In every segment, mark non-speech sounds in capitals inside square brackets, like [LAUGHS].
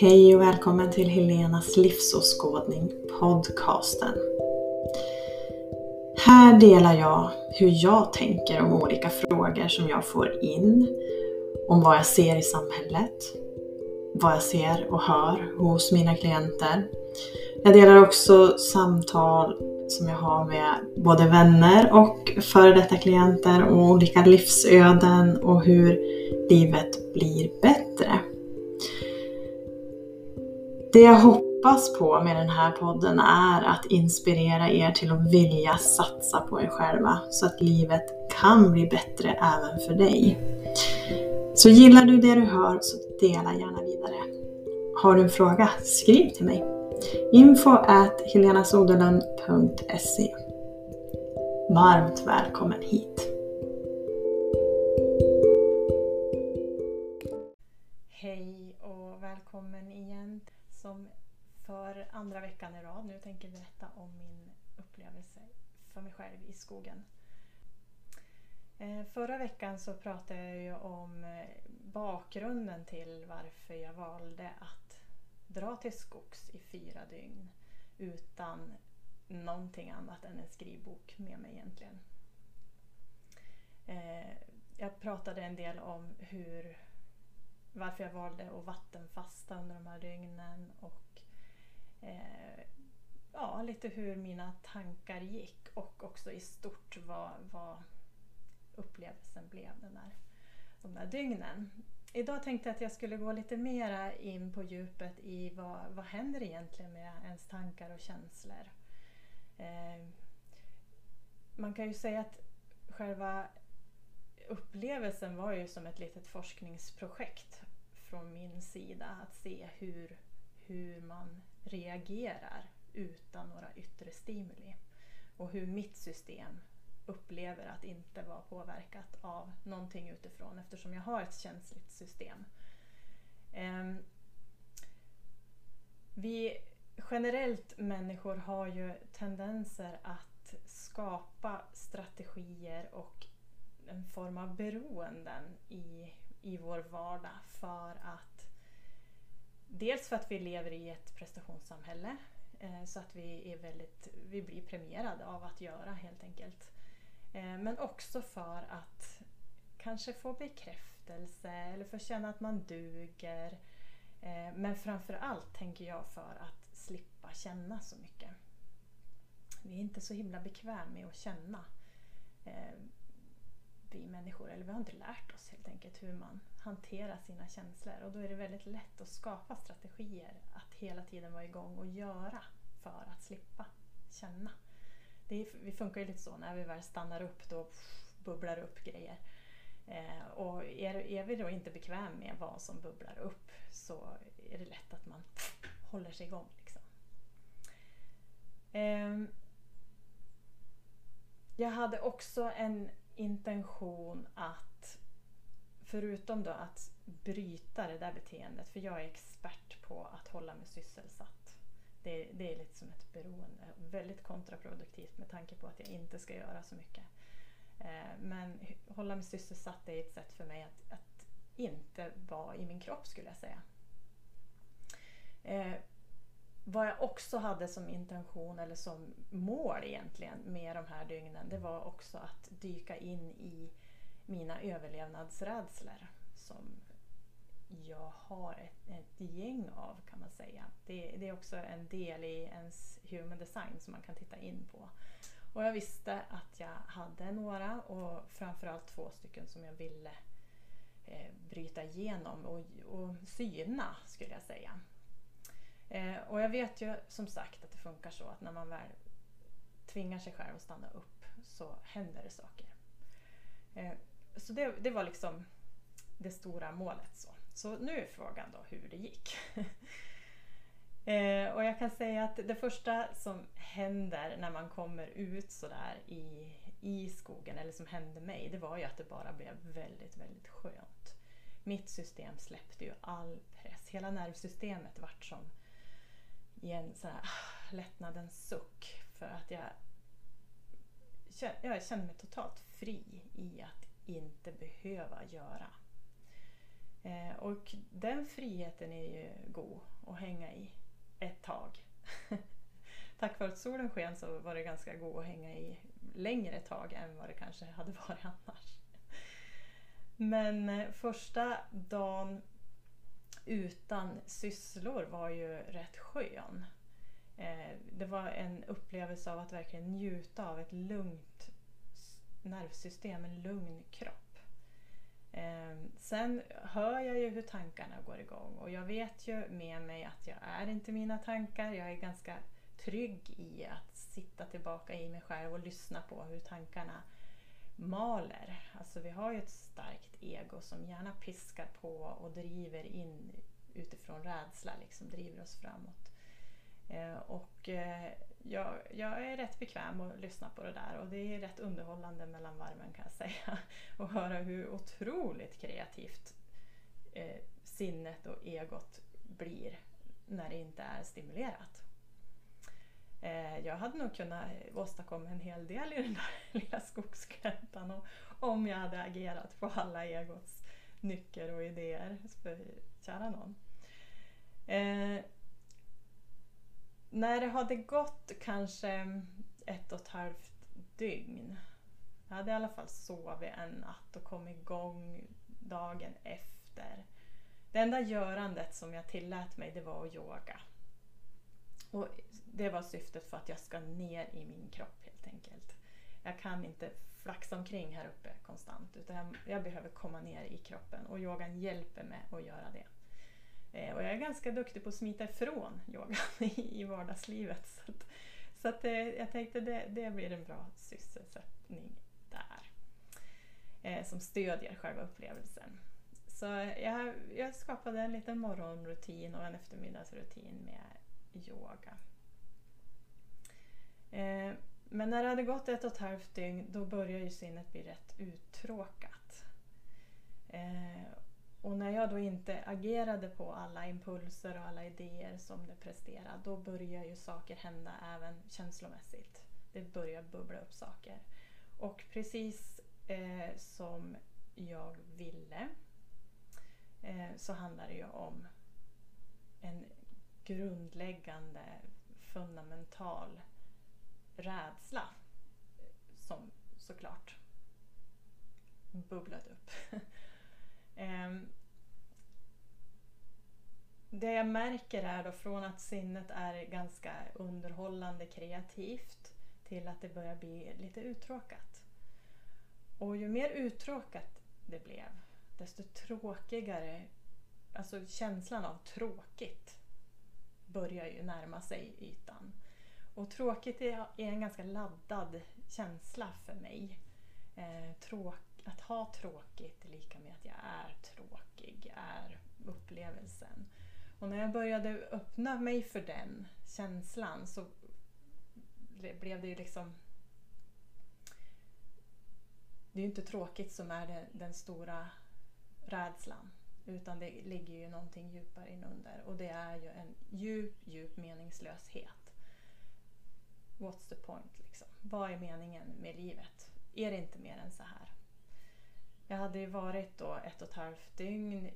Hej och välkommen till Helenas livsåskådning podcasten. Här delar jag hur jag tänker om olika frågor som jag får in. Om vad jag ser i samhället, vad jag ser och hör hos mina klienter. Jag delar också samtal som jag har med både vänner och före detta klienter Om olika livsöden och hur livet blir bättre. Det jag hoppas på med den här podden är att inspirera er till att vilja satsa på er själva så att livet kan bli bättre även för dig. Så gillar du det du hör så dela gärna vidare. Har du en fråga? Skriv till mig. Info at helenasoderlund.se Varmt välkommen hit! Andra veckan i rad nu tänker berätta om min upplevelse för mig själv i skogen. Eh, förra veckan så pratade jag ju om eh, bakgrunden till varför jag valde att dra till skogs i fyra dygn utan någonting annat än en skrivbok med mig egentligen. Eh, jag pratade en del om hur, varför jag valde att vattenfasta under de här dygnen och eh, ja, lite hur mina tankar gick och också i stort vad, vad upplevelsen blev den där, de där dygnen. Idag tänkte jag att jag skulle gå lite mera in på djupet i vad, vad händer egentligen med ens tankar och känslor. Eh, man kan ju säga att själva upplevelsen var ju som ett litet forskningsprojekt från min sida. Att se hur, hur man reagerar utan några yttre stimuli. Och hur mitt system upplever att inte vara påverkat av någonting utifrån eftersom jag har ett känsligt system. Ehm, vi generellt människor har ju tendenser att skapa strategier och en form av beroenden i, i vår vardag för att Dels för att vi lever i ett prestationssamhälle eh, så att vi, är väldigt, vi blir premierade av att göra helt enkelt. Eh, men också för att kanske få bekräftelse eller få känna att man duger. Eh, men framför allt tänker jag för att slippa känna så mycket. Vi är inte så himla bekväma med att känna vi människor, eller vi har inte lärt oss helt enkelt hur man hanterar sina känslor och då är det väldigt lätt att skapa strategier att hela tiden vara igång och göra för att slippa känna det, vi funkar ju lite så, när vi väl stannar upp då bubblar det upp grejer. Eh, och är, är vi då inte bekväm med vad som bubblar upp så är det lätt att man håller sig igång. Liksom. Eh, jag hade också en intention att förutom då att bryta det där beteendet, för jag är expert på att hålla mig sysselsatt det, det är lite som ett beroende. Väldigt kontraproduktivt med tanke på att jag inte ska göra så mycket. Eh, men hålla mig sysselsatt är ett sätt för mig att, att inte vara i min kropp skulle jag säga. Eh, vad jag också hade som intention eller som mål egentligen med de här dygnen det var också att dyka in i mina överlevnadsrädslor som jag har ett, ett gäng av kan man säga. Det, det, är också en del i ens human design som man kan titta in på. Och jag visste att jag hade några och framförallt två stycken som jag ville eh, bryta igenom och, och syna skulle jag säga. Eh, och jag vet ju som sagt att det funkar så att när man väl tvingar sig själv att stanna upp så händer det saker. Eh, så det, det var liksom det stora målet. så. Så nu är frågan då hur det gick. [LAUGHS] eh, och jag kan säga att det första som händer när man kommer ut sådär i, i skogen, eller som hände mig, det var ju att det bara blev väldigt, väldigt skönt. Mitt system släppte ju all press. Hela nervsystemet vart som i en sån här lättnadens suck för att jag, jag kände mig totalt fri i att inte behöva göra Eh, och den friheten är ju god att hänga i ett tag. [LAUGHS] Tack vare att solen sken så var det ganska god att hänga i längre tag än vad det kanske hade varit annars. Men eh, första dagen utan sysslor var ju rätt skön. Eh, det var en upplevelse av att verkligen njuta av ett lugnt nervsystem, en lugn kropp. Eh, sen hör jag ju hur tankarna går igång och jag vet ju med mig att jag är inte mina tankar. Jag är ganska trygg i att sitta tillbaka i mig själv och lyssna på hur tankarna maler. Alltså vi har ju ett starkt ego som gärna piskar på och driver in utifrån rädsla, liksom driver oss framåt. Eh, och eh, jag, jag, är rätt bekväm att lyssna på det där och det är rätt underhållande mellan varven kan jag säga. [LAUGHS] Och höra hur otroligt kreativt eh, sinnet och egot blir när det inte är stimulerat. Eh, jag hade nog kunnat åstadkomma en hel del i den där [LAUGHS] lilla skogsgläntan om jag hade agerat på alla egots nycker och idéer. För kära någon. Eh, när det hade gått kanske ett och ett halvt dygn. Jag hade i alla fall sovit en natt och kom igång dagen efter. Det enda görandet som jag tillät mig det var att yoga. Och det var syftet för att jag ska ner i min kropp helt enkelt. Jag kan inte flaxa omkring här uppe konstant utan jag, jag behöver komma ner i kroppen och yogan hjälper mig att göra det. Eh, och jag är ganska duktig på att smita ifrån yogan [LAUGHS] i, vardagslivet. Så att, så att eh, jag tänkte det, det blir en bra sysselsättning där. Eh, som stödjer själva upplevelsen. Så jag, jag skapade en liten morgonrutin och en eftermiddagsrutin med yoga. Eh, men när det hade gått ett och ett halvt dygn då började ju sinnet bli rätt uttråkat. Eh, och när jag då inte agerade på alla impulser och alla idéer som det presterade då börjar ju saker hända även känslomässigt. Det börjar bubbla upp saker. Och precis eh, som jag ville eh, så handlar det ju om en grundläggande fundamental rädsla som såklart bubblat upp. [LAUGHS] Ehm, det jag märker är då från att sinnet är ganska underhållande kreativt till att det börjar bli lite uttråkat. Och ju mer uttråkat det blev desto tråkigare, alltså känslan av tråkigt börjar ju närma sig ytan. Och tråkigt är en ganska laddad känsla för mig. Eh, tråk, att ha tråkigt är lika med att jag är tråkig, är upplevelsen. Och när jag började öppna mig för den känslan så blev det ju liksom... Det är ju inte tråkigt som är den, den stora rädslan. Utan det ligger ju någonting djupare inunder och det är ju en djup, djup meningslöshet. What's the point liksom? Vad är meningen med livet? Är det inte mer än så här? Jag hade ju varit då ett och ett halvt dygn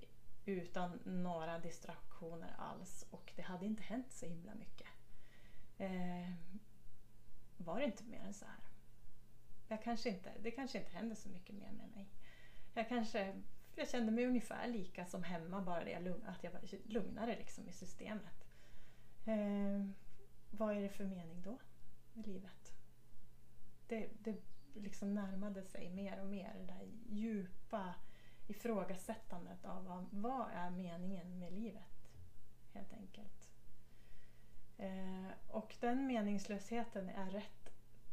utan några distraktioner alls och det hade inte hänt så himla mycket. Eh, var det inte mer än så här? Jag kanske inte, det kanske inte hände så mycket mer med mig. Jag kanske jag kände mig ungefär lika som hemma, bara det att jag var lugnare liksom i systemet. Eh, vad är det för mening då med livet? Det, det liksom närmade sig mer och mer det där djupa ifrågasättandet av vad, vad är meningen med livet, helt enkelt. Eh, och den meningslösheten är rätt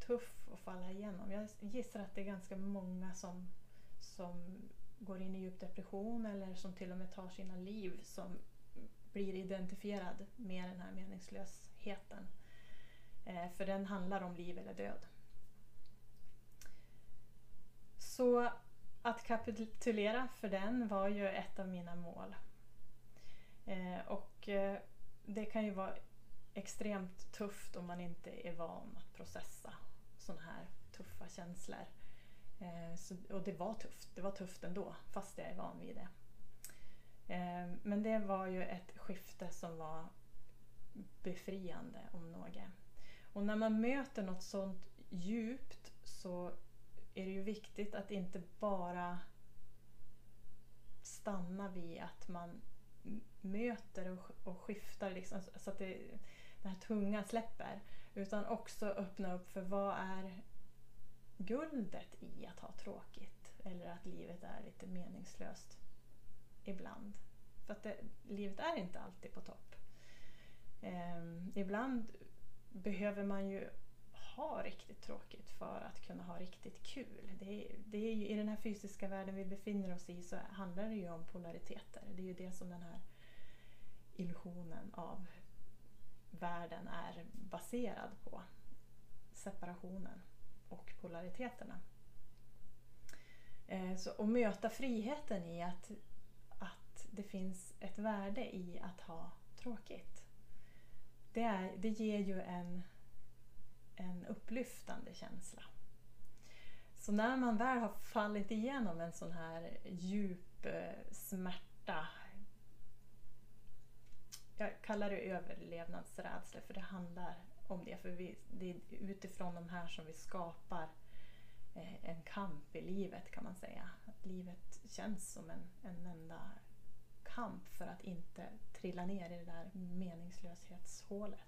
tuff att falla igenom. Jag gissar att det är ganska många som, som går in i djup depression eller som till och med tar sina liv som blir identifierad med den här meningslösheten. Eh, för den handlar om liv eller död. Så att kapitulera för den var ju ett av mina mål. Eh, och eh, det kan ju vara extremt tufft om man inte är van att processa sådana här tuffa känslor. Så, och det var tufft. Det var tufft ändå, fast jag är van vid det. Men det var ju ett skifte som var befriande om något. Och när man möter något sånt djupt så är det ju viktigt att inte bara stanna vid att man möter och, och skiftar liksom, så att det, den här tunga släpper. Utan också öppna upp för vad är guldet i att ha tråkigt? Eller att livet är lite meningslöst ibland. För att det, livet är inte alltid på topp. Ehm, ibland behöver man ju ha riktigt tråkigt för att kunna ha riktigt kul. Det är, det är ju, I den här fysiska världen vi befinner oss i så handlar det ju om polariteter. Det är ju det som den här illusionen av världen är baserad på. Separationen och polariteterna. Eh, så att möta friheten i att, att det finns ett värde i att ha tråkigt. Det, är, det ger ju en, en upplyftande känsla. Så när man väl har fallit igenom en sån här djup eh, smärta jag kallar det överlevnadsrädsla för det handlar om det. För vi, det är utifrån de här som vi skapar eh, en kamp i livet kan man säga. Att livet känns som en, en enda kamp för att inte trilla ner i det där meningslöshetshålet.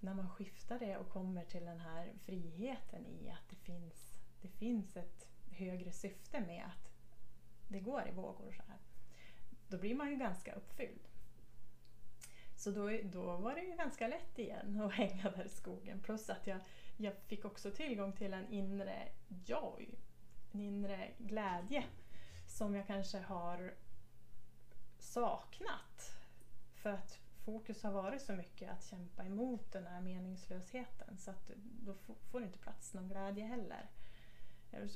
När man skiftar det och kommer till den här friheten i att det finns, det finns ett högre syfte med att det går i vågor så här. Då blir man ju ganska uppfylld. Så då, då var det ju ganska lätt igen att [LAUGHS] hänga där i skogen. Plus att jag, jag fick också tillgång till en inre joy, en inre glädje som jag kanske har saknat. För att fokus har varit så mycket att kämpa emot den här meningslösheten så att då får det inte plats någon glädje heller.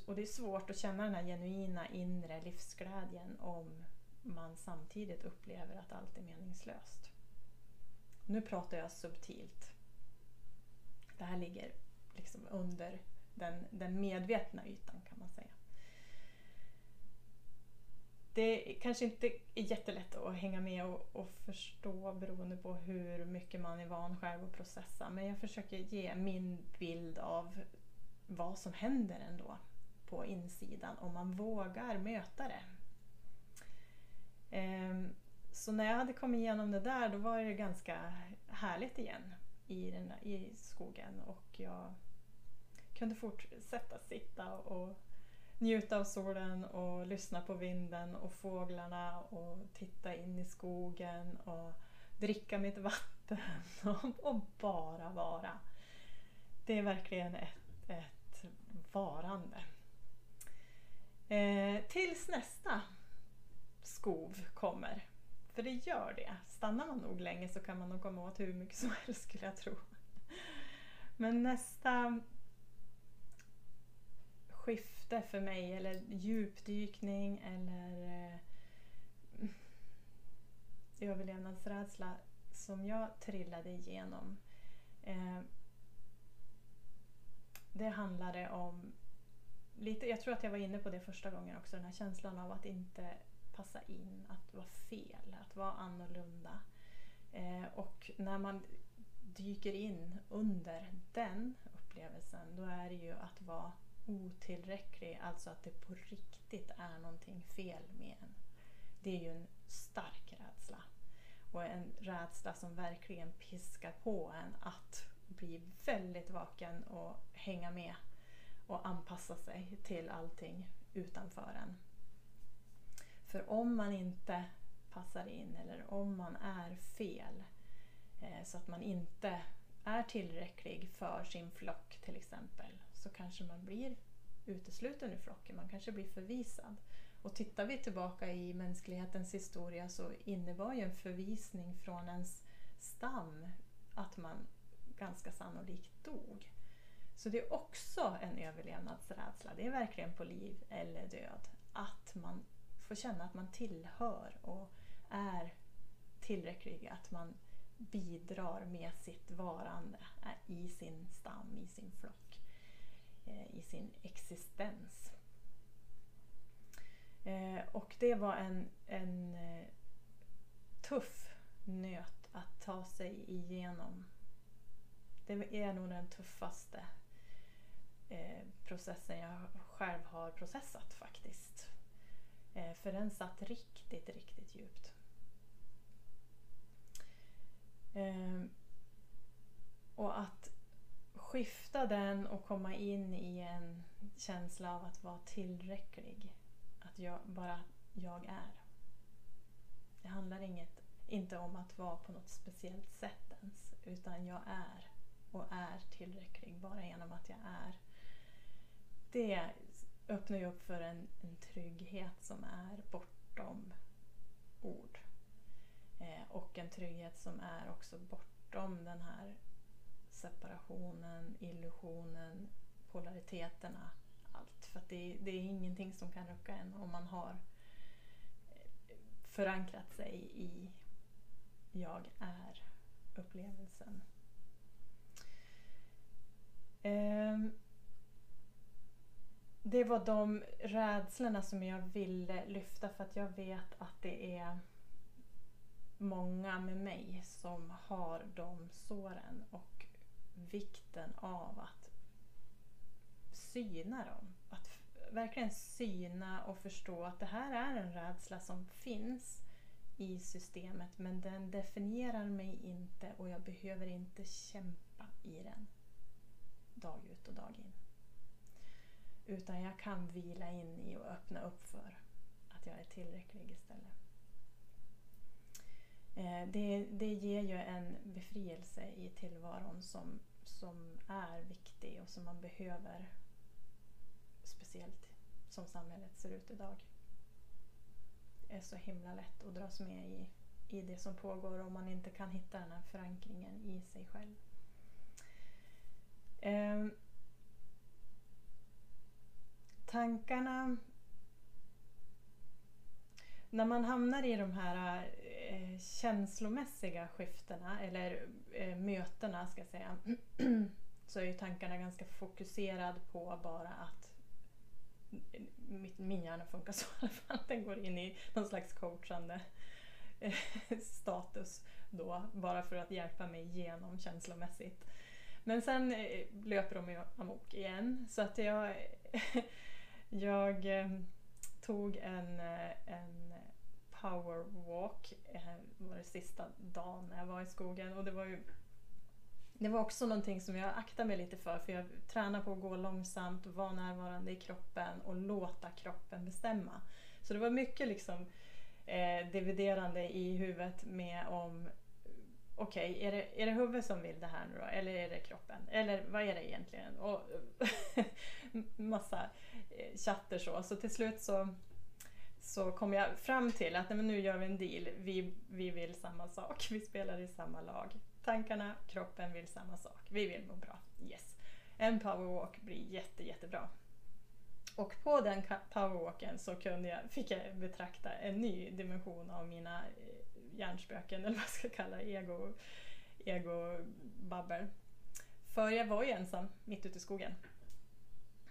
Och det är svårt att känna den här genuina inre livsglädjen om man samtidigt upplever att allt är meningslöst. Nu pratar jag subtilt. Det här ligger liksom under den, den medvetna ytan kan man säga. Det kanske inte är jättelätt att hänga med och, och, förstå beroende på hur mycket man är van själv att processa. Men jag försöker ge min bild av vad som händer ändå på insidan om man vågar möta det. Ehm, så när jag hade kommit igenom det där då var det ganska härligt igen i, den i skogen och jag kunde fortsätta sitta och njuta av solen och lyssna på vinden och fåglarna och titta in i skogen och dricka mitt vatten [LAUGHS] och, och bara vara. Det är verkligen ett, ett varande. Eh, tills nästa skov kommer. För det gör det. Stannar man nog länge så kan man nog komma åt hur mycket [LAUGHS] som helst skulle jag tro. Men nästa skift skifte för mig, eller djupdykning eller eh, överlevnadsrädsla som jag trillade igenom. Eh, det handlade om, lite, jag tror att jag var inne på det första gången också, den här känslan av att inte passa in, att vara fel, att vara annorlunda. Eh, och när man dyker in under den upplevelsen då är det ju att vara otillräcklig, alltså att det på riktigt är någonting fel med en. Det är ju en stark rädsla. Och en rädsla som verkligen piskar på en att bli väldigt vaken och hänga med och anpassa sig till allting utanför en. För om man inte passar in eller om man är fel eh, så att man inte är tillräcklig för sin flock till exempel så kanske man blir utesluten ur flocken, man kanske blir förvisad. Och tittar vi tillbaka i mänsklighetens historia så innebar ju en förvisning från ens stam att man ganska sannolikt dog. Så det är också en överlevnadsrädsla. Det är verkligen på liv eller död. Att man får känna att man tillhör och är tillräcklig, att man bidrar med sitt varande i sin stam, i sin flock, Eh, i sin existens. Eh, och det var en, en eh, tuff nöt att ta sig igenom. Det är nog den tuffaste processen jag själv har processat faktiskt. För den satt riktigt, riktigt djupt. Och att skifta den och komma in i en känsla av att vara tillräcklig. Att jag, bara jag är. Det handlar inget, inte om att vara på något speciellt sätt ens. Utan jag är och är tillräcklig bara genom att jag är. Det öppnar ju upp för en, en trygghet som är bortom ord. Eh, och en trygghet som är också bortom den här separationen, illusionen, polariteterna. Allt. För det, det, är ingenting som kan rucka en om man har eh, förankrat sig i jag är-upplevelsen. Um, ehm, det var de rädslorna som jag ville lyfta för att jag vet att det är många med mig som har de såren och vikten av att syna dem. Att verkligen syna och förstå att det här är en rädsla som finns i systemet men den definierar mig inte och jag behöver inte kämpa i den dag ut och dag in. Utan jag kan vila in i och öppna upp för att jag är tillräcklig istället. Eh, det, det ger ju en befrielse i tillvaron som, som är viktig och som man behöver. Speciellt som samhället ser ut idag. Det är så himla lätt att dras med i, i det som pågår om man inte kan hitta den här förankringen i sig själv. Eh, tankarna... När man hamnar i de här eh, känslomässiga skiftena, eller eh, mötena ska jag säga, [CLEARS THROAT] så är ju tankarna ganska fokuserad på bara att mitt, min hjärna funkar så i alla fall. Den går in i någon slags coachande eh, [LAUGHS] status då, bara för att hjälpa mig igenom känslomässigt. Men sen eh, löper de ju amok igen. Så att jag, [LAUGHS] jag eh, tog en, eh, en powerwalk eh, var det sista dagen när jag var i skogen. Och det var ju det var också någonting som jag aktade mig lite för för jag tränar på att gå långsamt, vara närvarande i kroppen och låta kroppen bestämma. Så det var mycket liksom eh, dividerande i huvudet med om okej, okay, är, det, är det huvudet som vill det här nu då? Eller är det kroppen? Eller vad är det egentligen? Och [LAUGHS] massa eh, chatter så. Så till slut så, så kom jag fram till att nej, men nu gör vi en deal. Vi, vi vill samma sak. Vi spelar i samma lag. Tankarna, kroppen vill samma sak. Vi vill må bra. Yes. En powerwalk blir jätte, jättebra. Och på den powerwalken så kunde jag, fick jag betrakta en ny dimension av mina eh, hjärnspöken eller vad jag ska kalla ego, ego babbel. För jag var ju ensam mitt ute i skogen.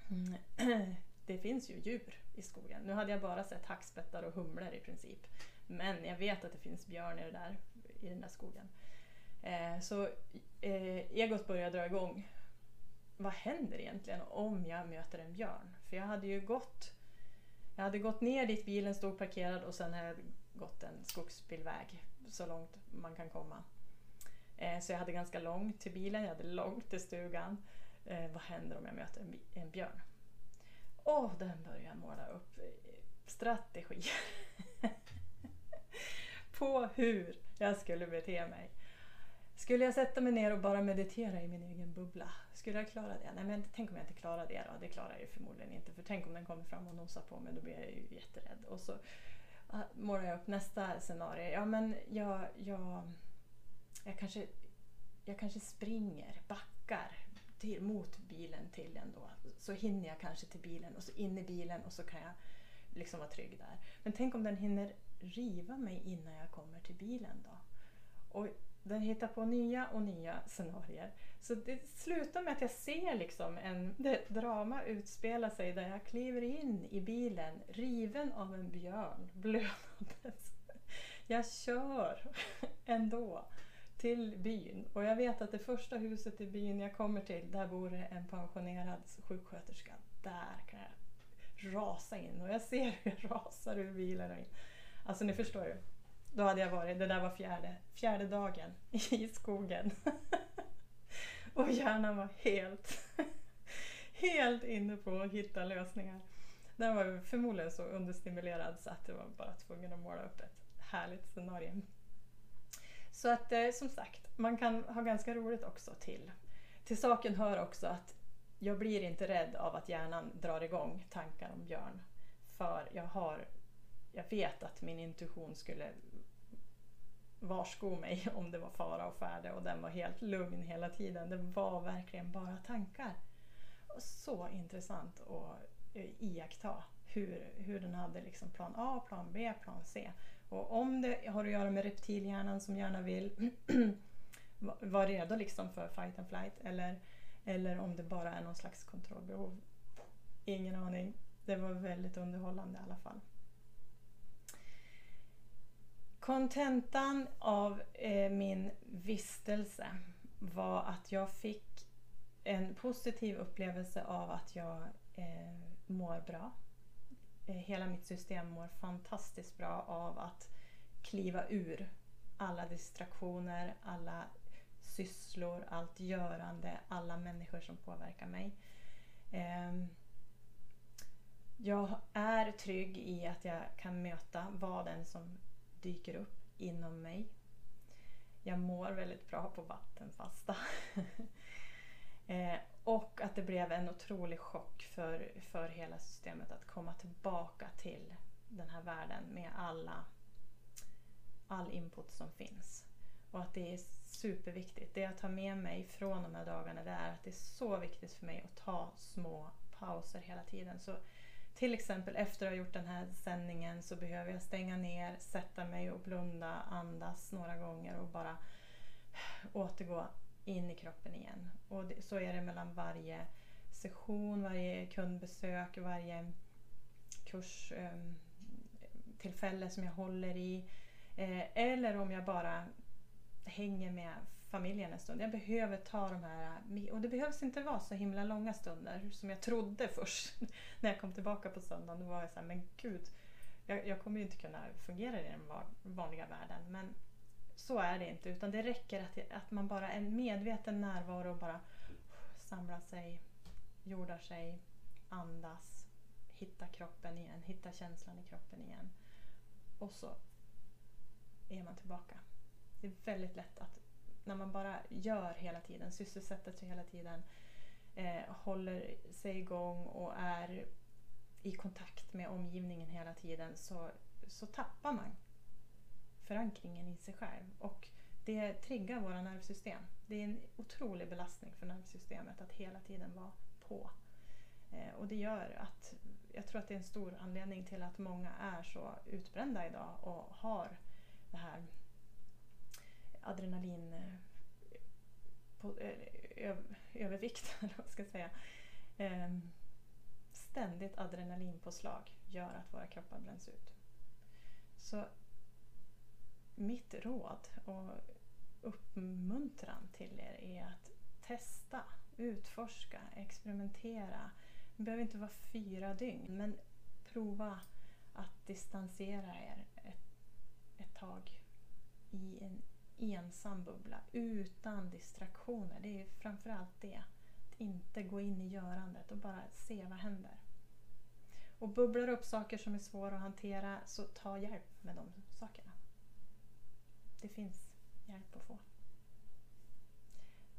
Mm. [CLEARS THROAT] Det finns ju djur i skogen. Nu hade jag bara sett hackspettar och humlor i princip. Men jag vet att det finns björn i, det där, i den där skogen. Eh, så eh, egot började dra igång. Vad händer egentligen om jag möter en björn? För jag hade ju gått jag hade gått ner dit bilen stod parkerad och sen hade jag gått en skogsbilväg så långt man kan komma. Eh, så jag hade ganska långt till bilen, jag hade långt till stugan. Eh, vad händer om jag möter en, en björn? Och den börjar måla upp eh, strategier [LAUGHS] på hur jag skulle bete mig. Skulle jag sätta mig ner och bara meditera i min egen bubbla? Skulle jag klara det? Nej men tänk om jag inte klarar det då? Det klarar jag ju förmodligen inte. För tänk om den kommer fram och nosar på mig, då blir jag ju jätterädd. Och så ah, målar jag upp nästa scenario. Ja men jag, jag, jag, kanske, jag kanske springer, backar till, mot bilen till den då. Så hinner jag kanske till bilen och så in i bilen och så kan jag liksom vara trygg där. Men tänk om den hinner riva mig innan jag kommer till bilen då? Och den hittar på nya och nya scenarier. Så det slutar med att jag ser liksom en drama utspela sig där jag kliver in i bilen riven av en björn blödandes. Jag kör ändå till byn och jag vet att det första huset i byn jag kommer till, där bor det en pensionerad sjuksköterska. Där kan jag rasa in och jag ser hur jag rasar ur bilen. Alltså ni förstår ju. Då hade jag varit, det där var fjärde, fjärde dagen [LAUGHS] i skogen. [LAUGHS] och hjärnan var helt, [LAUGHS] helt inne på att hitta lösningar. Den var förmodligen så understimulerad så att det var bara tvungen att måla upp ett härligt scenario. Så att eh, som sagt, man kan ha ganska roligt också till. Till saken hör också att jag blir inte rädd av att hjärnan drar igång tankar om björn. För jag har jag vet att min intuition skulle varsko mig [LAUGHS] om det var fara och färde och den var helt lugn hela tiden. Det var verkligen bara tankar. Och så intressant att eh, iaktta hur, hur den hade liksom plan A, plan B, plan C. Och om det har att göra med reptilhjärnan som gärna vill [CLEARS THROAT] vara redo liksom för fight and flight eller, eller om det bara är någon slags kontrollbehov. Ingen aning. Det var väldigt underhållande i alla fall. Kontentan av eh, min vistelse var att jag fick en positiv upplevelse av att jag eh, mår bra. Eh, hela mitt system mår fantastiskt bra av att kliva ur alla distraktioner, alla sysslor, allt görande, alla människor som påverkar mig. Ehm, jag är trygg i att jag kan möta vad den som dyker upp inom mig. Jag mår väldigt bra på vattenfasta. [LAUGHS] eh, och att det blev en otrolig chock för, för hela systemet att komma tillbaka till den här världen med alla, all input som finns. Och att det är superviktigt. Det jag tar med mig från de här dagarna det är att det är så viktigt för mig att ta små pauser hela tiden. Så till exempel efter att ha gjort den här sändningen så behöver jag stänga ner, sätta mig och blunda, andas några gånger och bara återgå in i kroppen igen. Och det, så är det mellan varje session, varje kundbesök, varje kurstillfälle ehm, eh, som jag håller i. Eh, eller om jag bara hänger med familjen en stund. Jag behöver ta de här, eh, och det behövs inte vara så himla långa stunder som jag trodde först [LAUGHS] när jag kom tillbaka på söndagen. Då var jag såhär, men gud, jag, jag, kommer ju inte kunna fungera i den vanliga världen. Men så är det inte, utan det räcker att, att man bara är medveten närvaro och bara samlar sig, jordar sig, andas, hitta kroppen igen, hitta känslan i kroppen igen. Och så är man tillbaka. Det är väldigt lätt att när man bara gör hela tiden, sysselsätter sig hela tiden, eh, håller sig igång och är i kontakt med omgivningen hela tiden så, så tappar man förankringen i sig själv. Och det triggar våra nervsystem. Det är en otrolig belastning för nervsystemet att hela tiden vara på. Eh, och det gör att jag tror att det är en stor anledning till att många är så utbrända idag och har det här adrenalin eh, på, eh, övervikt, [LAUGHS] eller vad ska jag säga. Ehm, ständigt adrenalinpåslag gör att våra kroppar bränns ut. Så mitt råd och uppmuntran till er är att testa, utforska, experimentera. Det behöver inte vara fyra dygn, men prova att distansera er ett, ett tag i en ensam bubbla utan distraktioner. Det är framförallt det. Att inte gå in i görandet och bara se vad händer. Och bubblar upp saker som är svåra att hantera så ta hjälp med de sakerna. Det finns hjälp att få.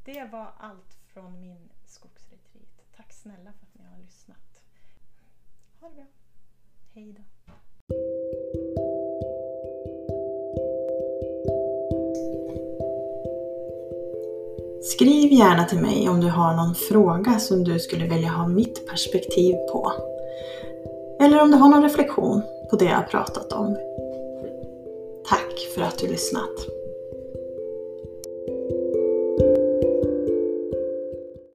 Det var allt från min skogsretreat. Tack snälla för att ni har lyssnat. Ha det bra. Hej då. Skriv gärna till mig om du har någon fråga som du skulle vilja ha mitt perspektiv på. Eller om du har någon reflektion på det jag pratat om. Tack för att du lyssnat.